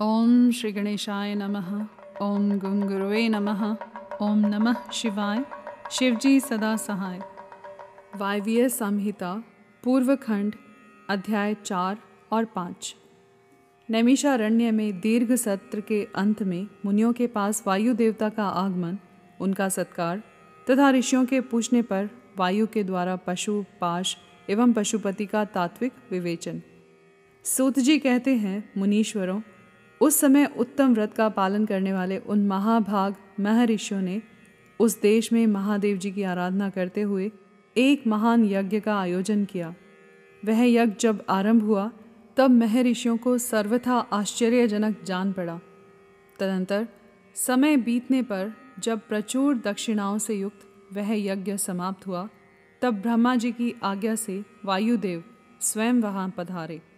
ओम श्री गणेशाय नमः। ओम गुंगुरुवे नमः। ओम नमः शिवाय। शिवजी सदा सहाय। वायवीय संहिता पूर्व खंड अध्याय चार और पाँच। नैमिषारण्य में दीर्घ सत्र के अंत में मुनियों के पास वायु देवता का आगमन, उनका सत्कार, तथा ऋषियों के पूछने पर वायु के द्वारा पशु, पाश एवं पशुपति का तात्विक विवेचन। सूत जी कहते हैं, मुनीश्वरों उस समय उत्तम व्रत का पालन करने वाले उन महाभाग महर्षियों ने उस देश में महादेव जी की आराधना करते हुए एक महान यज्ञ का आयोजन किया। वह यज्ञ जब आरंभ हुआ, तब महर्षियों को सर्वथा आश्चर्यजनक जान पड़ा। तदंतर समय बीतने पर जब प्रचुर दक्षिणाओं से युक्त वह यज्ञ समाप्त हुआ, तब ब्रह्मा जी की आज्ञा से वायुदेव स्वयं वहाँ पधारे।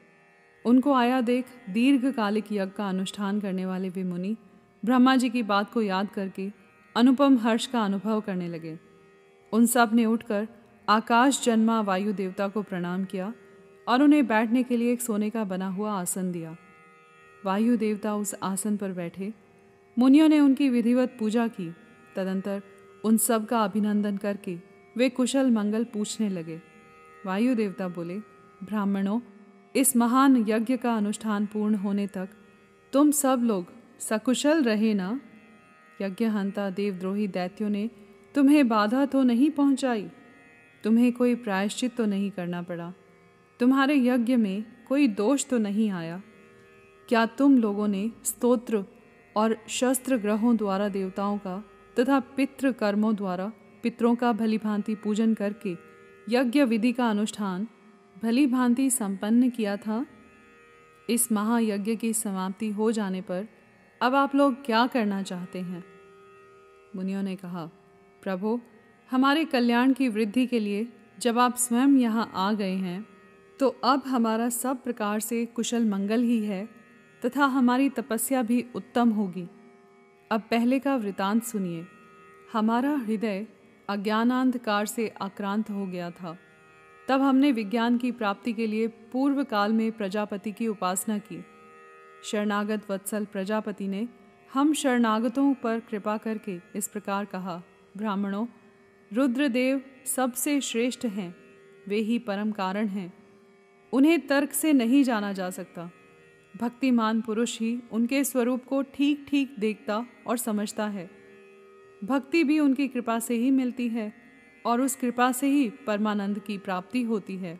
उनको आया देख दीर्घकालिक यज्ञ का अनुष्ठान करने वाले वे मुनि ब्रह्मा जी की बात को याद करके अनुपम हर्ष का अनुभव करने लगे। उन सबने उठकर आकाश जन्मा वायु देवता को प्रणाम किया और उन्हें बैठने के लिए एक सोने का बना हुआ आसन दिया। वायु देवता उस आसन पर बैठे। मुनियों ने उनकी विधिवत पूजा की। तदंतर उन सब का अभिनंदन करके वे कुशल मंगल पूछने लगे। वायु देवता बोले, ब्राह्मणों इस महान यज्ञ का अनुष्ठान पूर्ण होने तक तुम सब लोग सकुशल रहे ना? यज्ञहंता देवद्रोही दैत्यों ने तुम्हें बाधा तो नहीं पहुंचाई? तुम्हें कोई प्रायश्चित तो नहीं करना पड़ा? तुम्हारे यज्ञ में कोई दोष तो नहीं आया? क्या तुम लोगों ने स्तोत्र और शस्त्र ग्रहों द्वारा देवताओं का तथा पितृ कर्मों द्वारा पितरों का भली भांति पूजन करके यज्ञ विधि का अनुष्ठान भली भांति संपन्न किया था। इस महायज्ञ की समाप्ति हो जाने पर अब आप लोग क्या करना चाहते हैं? मुनियों ने कहा, प्रभु, हमारे कल्याण की वृद्धि के लिए जब आप स्वयं यहाँ आ गए हैं तो अब हमारा सब प्रकार से कुशल मंगल ही है तथा हमारी तपस्या भी उत्तम होगी। अब पहले का वृतांत सुनिए। हमारा हृदय अज्ञानांधकार से आक्रांत हो गया था। तब हमने विज्ञान की प्राप्ति के लिए पूर्व काल में प्रजापति की उपासना की। शरणागत वत्सल प्रजापति ने हम शरणागतों पर कृपा करके इस प्रकार कहा, ब्राह्मणों, रुद्रदेव सबसे श्रेष्ठ हैं, वे ही परम कारण हैं। उन्हें तर्क से नहीं जाना जा सकता। भक्तिमान पुरुष ही उनके स्वरूप को ठीक ठीक देखता और समझता है। भक्ति भी उनकी कृपा से ही मिलती है। और उस कृपा से ही परमानंद की प्राप्ति होती है।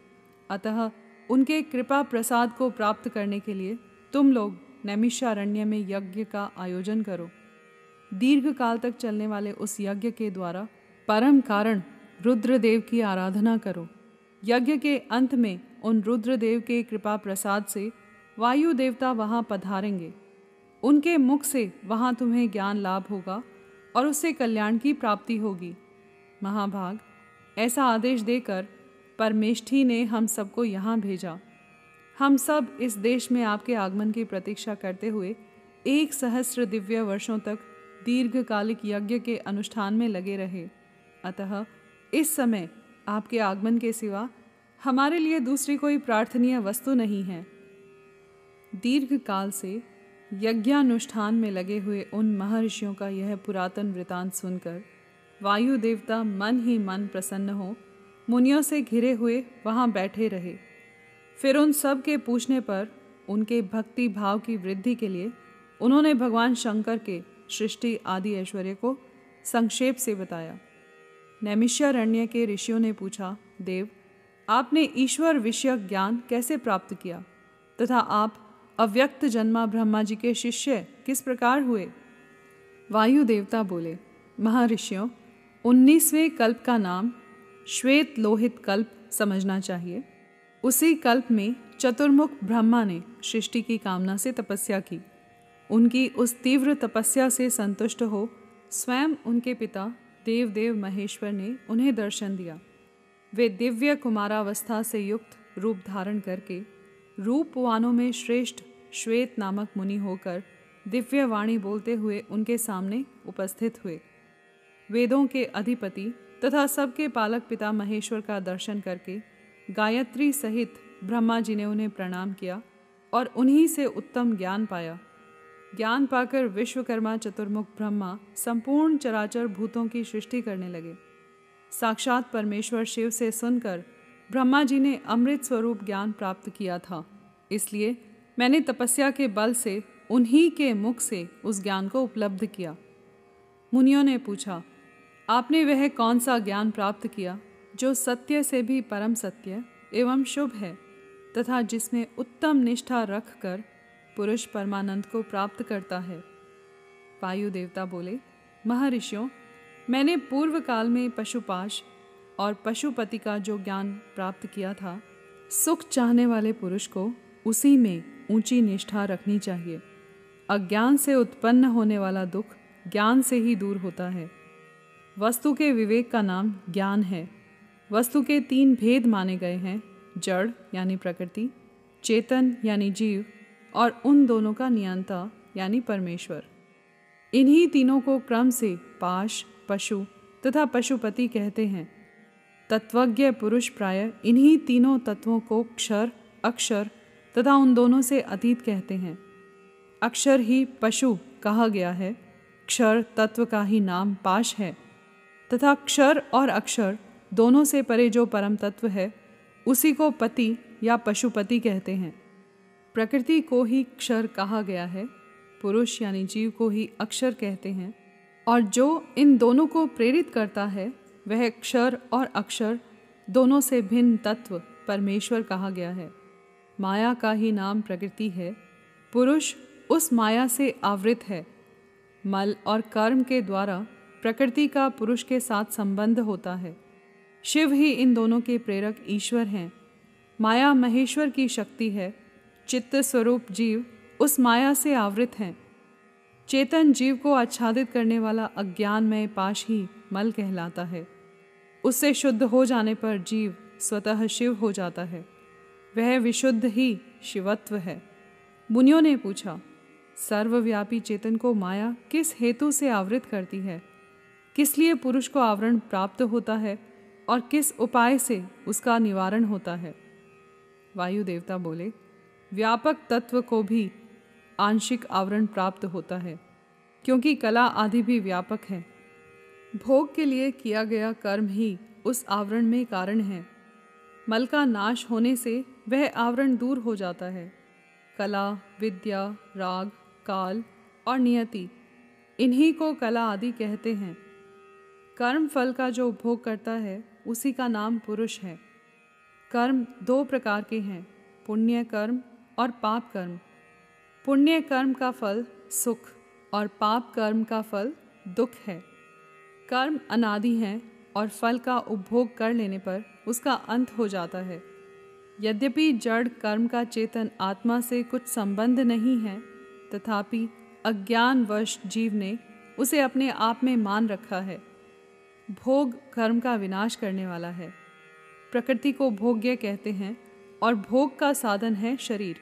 अतः उनके कृपा प्रसाद को प्राप्त करने के लिए तुम लोग नैमिषारण्य में यज्ञ का आयोजन करो। दीर्घ काल तक चलने वाले उस यज्ञ के द्वारा परम कारण रुद्रदेव की आराधना करो। यज्ञ के अंत में उन रुद्रदेव के कृपा प्रसाद से वायु देवता वहाँ पधारेंगे। उनके मुख से वहाँ तुम्हें ज्ञान लाभ होगा और उससे कल्याण की प्राप्ति होगी। महाभाग। ऐसा आदेश देकर परमेष्ठी ने हम सबको यहाँ भेजा। हम सब इस देश में आपके आगमन की प्रतीक्षा करते हुए एक सहस्र दिव्य वर्षों तक दीर्घकालिक यज्ञ के अनुष्ठान में लगे रहे। अतः इस समय आपके आगमन के सिवा हमारे लिए दूसरी कोई प्रार्थनीय वस्तु नहीं है। दीर्घ काल से यज्ञानुष्ठान में लगे हुए उन महर्षियों का यह पुरातन वृतांत सुनकर वायु देवता मन ही मन प्रसन्न हो, मुनियों से घिरे हुए वहाँ बैठे रहे। फिर उन सब के पूछने पर, उनके भक्ति भाव की वृद्धि के लिए, उन्होंने भगवान शंकर के सृष्टि आदि ऐश्वर्य को संक्षेप से बताया। नैमिष्यारण्य के ऋषियों ने पूछा, देव, आपने ईश्वर विषयक ज्ञान कैसे प्राप्त किया? तथा आप अव्यक्त जन्मा ब्रह्मा जी के शिष्य किस प्रकार हुए? वायु देवता बोले, महर्षियों उन्नीसवें कल्प का नाम श्वेत लोहित कल्प समझना चाहिए। उसी कल्प में चतुर्मुख ब्रह्मा ने सृष्टि की कामना से तपस्या की। उनकी उस तीव्र तपस्या से संतुष्ट हो स्वयं उनके पिता देव देव महेश्वर ने उन्हें दर्शन दिया। वे दिव्य कुमारावस्था से युक्त रूप धारण करके रूपवानों में श्रेष्ठ श्वेत नामक मुनि होकर दिव्य वाणी बोलते हुए उनके सामने उपस्थित हुए। वेदों के अधिपति तथा सबके पालक पिता महेश्वर का दर्शन करके गायत्री सहित ब्रह्मा जी ने उन्हें प्रणाम किया और उन्हीं से उत्तम ज्ञान पाया। ज्ञान पाकर विश्वकर्मा चतुर्मुख ब्रह्मा संपूर्ण चराचर भूतों की सृष्टि करने लगे। साक्षात परमेश्वर शिव से सुनकर ब्रह्मा जी ने अमृत स्वरूप ज्ञान प्राप्त किया था। इसलिए मैंने तपस्या के बल से उन्हीं के मुख से उस ज्ञान को उपलब्ध किया। मुनियों ने पूछा आपने वह कौन सा ज्ञान प्राप्त किया, जो सत्य से भी परम सत्य एवं शुभ है, तथा जिसमें उत्तम निष्ठा रख कर पुरुष परमानंद को प्राप्त करता है? वायु देवता बोले, महर्षियों, मैंने पूर्व काल में पशुपाश और पशुपति का जो ज्ञान प्राप्त किया था, सुख चाहने वाले पुरुष को उसी में ऊँची निष्ठा रखनी चाहिए। अज्ञान से उत्पन्न होने वाला दुख ज्ञान से ही दूर होता है। वस्तु के विवेक का नाम ज्ञान है। वस्तु के तीन भेद माने गए हैं, जड़, यानी प्रकृति, चेतन, यानी जीव, और उन दोनों का नियंता, यानी परमेश्वर। इन्हीं तीनों को क्रम से पाश, पशु तथा पशुपति कहते हैं। तत्वज्ञ, पुरुष, प्राय इन्हीं तीनों तत्वों को क्षर, अक्षर तथा उन दोनों से अतीत कहते हैं। अक्षर ही पशु कहा गया है, क्षर तत्व का ही नाम पाश है। तथा क्षर और अक्षर दोनों से परे जो परम तत्व है, उसी को पति या पशुपति कहते हैं। प्रकृति को ही क्षर कहा गया है, पुरुष यानी जीव को ही अक्षर कहते हैं, और जो इन दोनों को प्रेरित करता है, वह क्षर और अक्षर दोनों से भिन्न तत्व परमेश्वर कहा गया है। माया का ही नाम प्रकृति है, पुरुष उस माया से आवृत है। मल और कर्म के द्वारा प्रकृति का पुरुष के साथ संबंध होता है। शिव ही इन दोनों के प्रेरक ईश्वर हैं। माया महेश्वर की शक्ति है। चित्त स्वरूप जीव उस माया से आवृत हैं। चेतन जीव को आच्छादित करने वाला अज्ञानमय पाश ही मल कहलाता है। उससे शुद्ध हो जाने पर जीव स्वतः शिव हो जाता है। वह विशुद्ध ही शिवत्व है। मुनियों ने पूछा, सर्वव्यापी चेतन को माया किस हेतु से आवृत करती है? किस लिए पुरुष को आवरण प्राप्त होता है और किस उपाय से उसका निवारण होता है? वायु देवता बोले, व्यापक तत्व को भी आंशिक आवरण प्राप्त होता है, क्योंकि कला आदि भी व्यापक है। भोग के लिए किया गया कर्म ही उस आवरण में कारण है। मल का नाश होने से वह आवरण दूर हो जाता है। कला, विद्या, राग, काल और नियति, इन्हीं को कला आदि कहते हैं। कर्म फल का जो उपभोग करता है, उसी का नाम पुरुष है। कर्म दो प्रकार के हैं, पुण्य कर्म और पाप कर्म। पुण्य कर्म का फल सुख और पाप कर्म का फल दुख है। कर्म अनादि है और फल का उपभोग कर लेने पर उसका अंत हो जाता है। यद्यपि जड़ कर्म का चेतन आत्मा से कुछ संबंध नहीं है, तथापि अज्ञानवश जीव ने उसे अपने आप में मान रखा है। भोग कर्म का विनाश करने वाला है। प्रकृति को भोग्य कहते हैं और भोग का साधन है शरीर।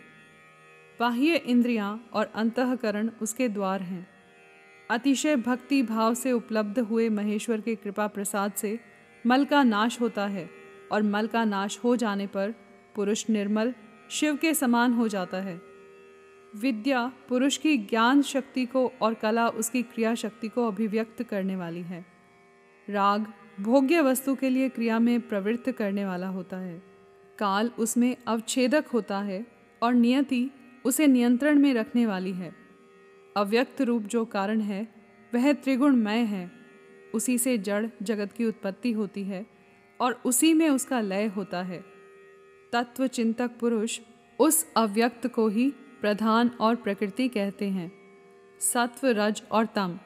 बाह्य इंद्रियाँ और अंतकरण उसके द्वार हैं। अतिशय भक्ति भाव से उपलब्ध हुए महेश्वर के कृपा प्रसाद से मल का नाश होता है और मल का नाश हो जाने पर पुरुष निर्मल, शिव के समान हो जाता है। विद्या पुरुष की ज्ञान शक्ति को और कला उसकी क्रिया शक्ति को अभिव्यक्त करने वाली है। राग भोग्य वस्तु के लिए क्रिया में प्रवृत्त करने वाला होता है। काल उसमें अवच्छेदक होता है और नियति उसे नियंत्रण में रखने वाली है। अव्यक्त रूप जो कारण है, वह त्रिगुणमय है। उसी से जड़ जगत की उत्पत्ति होती है और उसी में उसका लय होता है। तत्व चिंतक पुरुष उस अव्यक्त को ही प्रधान और प्रकृति कहते हैं। सत्व, रज और तम,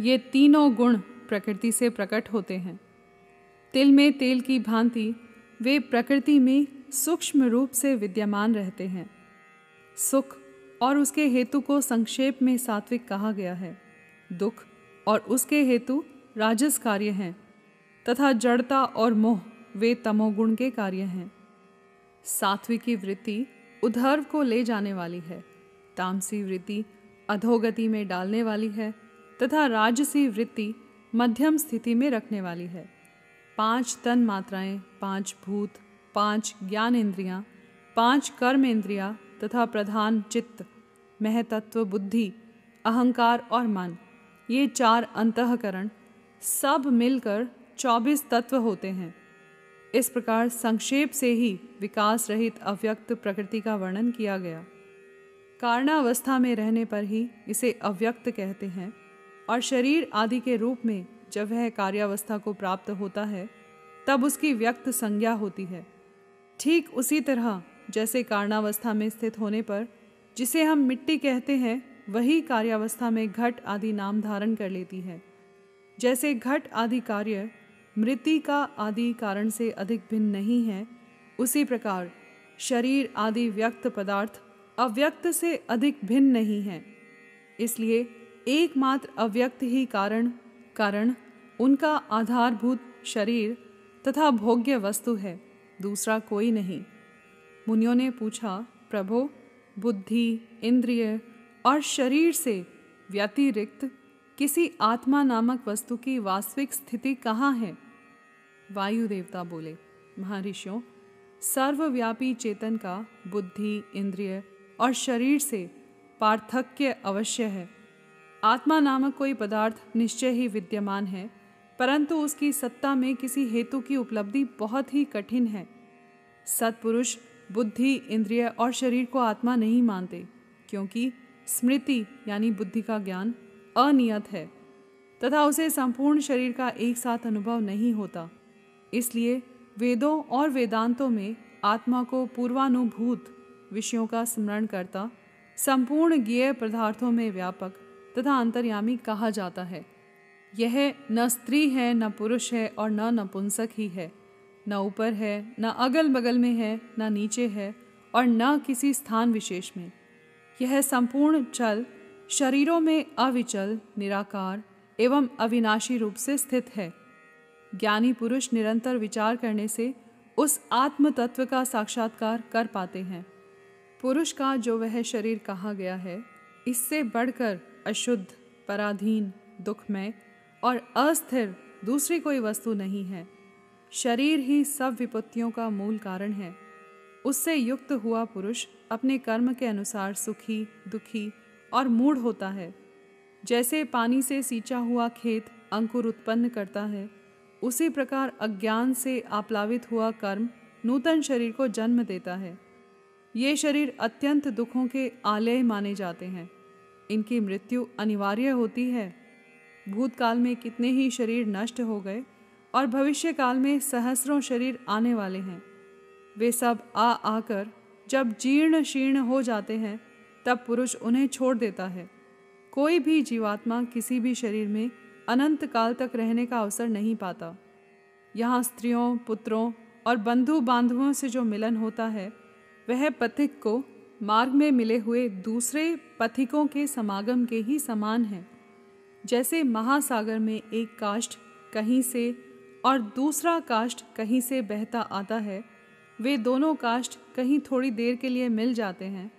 ये तीनों गुण प्रकृति से प्रकट होते हैं। तिल में तेल की भांति वे प्रकृति में सूक्ष्म रूप से विद्यमान रहते हैं। सुख और उसके हेतु को संक्षेप में सात्विक कहा गया है। दुख और उसके हेतु राजस कार्य हैं, तथा जड़ता और मोह वे तमोगुण के कार्य हैं। सात्विकी वृत्ति उधर्व को ले जाने वाली है, तामसी वृत्ति अधोगति में डालने वाली है, तथा राजसी वृत्ति मध्यम स्थिति में रखने वाली है। पाँच तन मात्राएँ, पाँच भूत, पाँच ज्ञान इंद्रियाँ, पाँच कर्म इंद्रियाँ तथा प्रधान चित्त, महतत्व बुद्धि, अहंकार और मन, ये चार अंतकरण सब मिलकर चौबीस तत्व होते हैं। इस प्रकार संक्षेप से ही विकास रहित अव्यक्त प्रकृति का वर्णन किया गया। कारणावस्था में रहने पर ही इसे अव्यक्त कहते हैं। और शरीर आदि के रूप में जब वह कार्यावस्था को प्राप्त होता है, तब उसकी व्यक्त संज्ञा होती है। ठीक उसी तरह, जैसे कारणावस्था में स्थित होने पर, जिसे हम मिट्टी कहते हैं, वही कार्यावस्था में घट आदि नाम धारण कर लेती है। जैसे घट आदि कार्य, मृत्यु का आदि कारण से अधिक भिन्न नहीं है, उसी प्रकार, शरीर आदि व्यक्त पदार्थ अव्यक्त से अधिक भिन्न नहीं है। इसलिए एकमात्र अव्यक्त ही कारण कारण उनका आधारभूत शरीर तथा भोग्य वस्तु है, दूसरा कोई नहीं। मुनियों ने पूछा, प्रभो, बुद्धि, इंद्रिय और शरीर से व्यतिरिक्त किसी आत्मा नामक वस्तु की वास्तविक स्थिति कहाँ है? वायु देवता बोले, महर्षियों, सर्वव्यापी चेतन का बुद्धि, इंद्रिय और शरीर से पार्थक्य अवश्य है। आत्मा नामक कोई पदार्थ निश्चय ही विद्यमान है, परंतु उसकी सत्ता में किसी हेतु की उपलब्धि बहुत ही कठिन है। सत्पुरुष, बुद्धि, इंद्रिय और शरीर को आत्मा नहीं मानते, क्योंकि स्मृति यानी बुद्धि का ज्ञान अनियत है, तथा उसे संपूर्ण शरीर का एक साथ अनुभव नहीं होता। इसलिए वेदों और वेदांतों में आत्मा को पूर्वानुभूत विषयों का स्मरण करता, संपूर्ण ज्ञेय पदार्थों में व्यापक तथा अंतर्यामी कहा जाता है। यह न स्त्री है, न पुरुष है और न नपुंसक ही है। न ऊपर है, न अगल बगल में है, न नीचे है और न किसी स्थान विशेष में। यह संपूर्ण चल शरीरों में अविचल, निराकार एवं अविनाशी रूप से स्थित है। ज्ञानी पुरुष निरंतर विचार करने से उस आत्म तत्व का साक्षात्कार कर पाते हैं। पुरुष का जो वह शरीर कहा गया है, इससे बढ़कर अशुद्ध, पराधीन, दुखमय और अस्थिर दूसरी कोई वस्तु नहीं है। शरीर ही सब विपत्तियों का मूल कारण है। उससे युक्त हुआ पुरुष अपने कर्म के अनुसार सुखी, दुखी और मूढ़ होता है। जैसे पानी से सींचा हुआ खेत अंकुर उत्पन्न करता है, उसी प्रकार अज्ञान से आप्लावित हुआ कर्म नूतन शरीर को जन्म देता है। ये शरीर अत्यंत दुखों के आलय माने जाते हैं। इनकी मृत्यु अनिवार्य होती है। भूतकाल में कितने ही शरीर नष्ट हो गए और भविष्य काल में सहस्रों शरीर आने वाले हैं। वे सब आ आकर जब जीर्ण शीर्ण हो जाते हैं, तब पुरुष उन्हें छोड़ देता है। कोई भी जीवात्मा किसी भी शरीर में अनंत काल तक रहने का अवसर नहीं पाता। यहाँ स्त्रियों, पुत्रों और बंधु बांधवों से जो मिलन होता है, वह पथिक को मार्ग में मिले हुए दूसरे पथिकों के समागम के ही समान है। जैसे महासागर में एक काष्ठ कहीं से और दूसरा काष्ठ कहीं से बहता आता है, वे दोनों काष्ठ कहीं थोड़ी देर के लिए मिल जाते हैं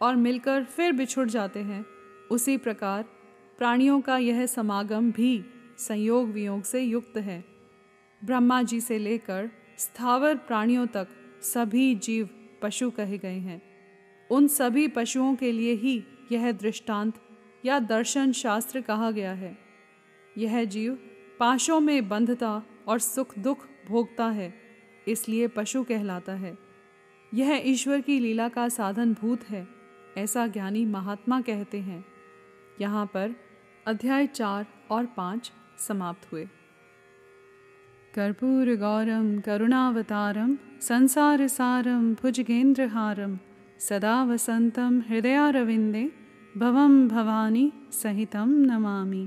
और मिलकर फिर बिछुड़ जाते हैं। उसी प्रकार प्राणियों का यह समागम भी संयोग वियोग से युक्त है। ब्रह्मा जी से लेकर स्थावर प्राणियों तक सभी जीव पशु कहे गए हैं। उन सभी पशुओं के लिए ही यह दृष्टांत या दर्शन शास्त्र कहा गया है। यह जीव पाशों में बंधता और सुख दुख भोगता है, इसलिए पशु कहलाता है। यह ईश्वर की लीला का साधन भूत है, ऐसा ज्ञानी महात्मा कहते हैं। यहाँ पर अध्याय चार और पाँच समाप्त हुए। कर्पूर गौरम, करुणावतारम, संसार सारम भुजगेंद्रहारम सदा वसन्तं हृदयारविन्दे भवं भवानी सहितं नमामि।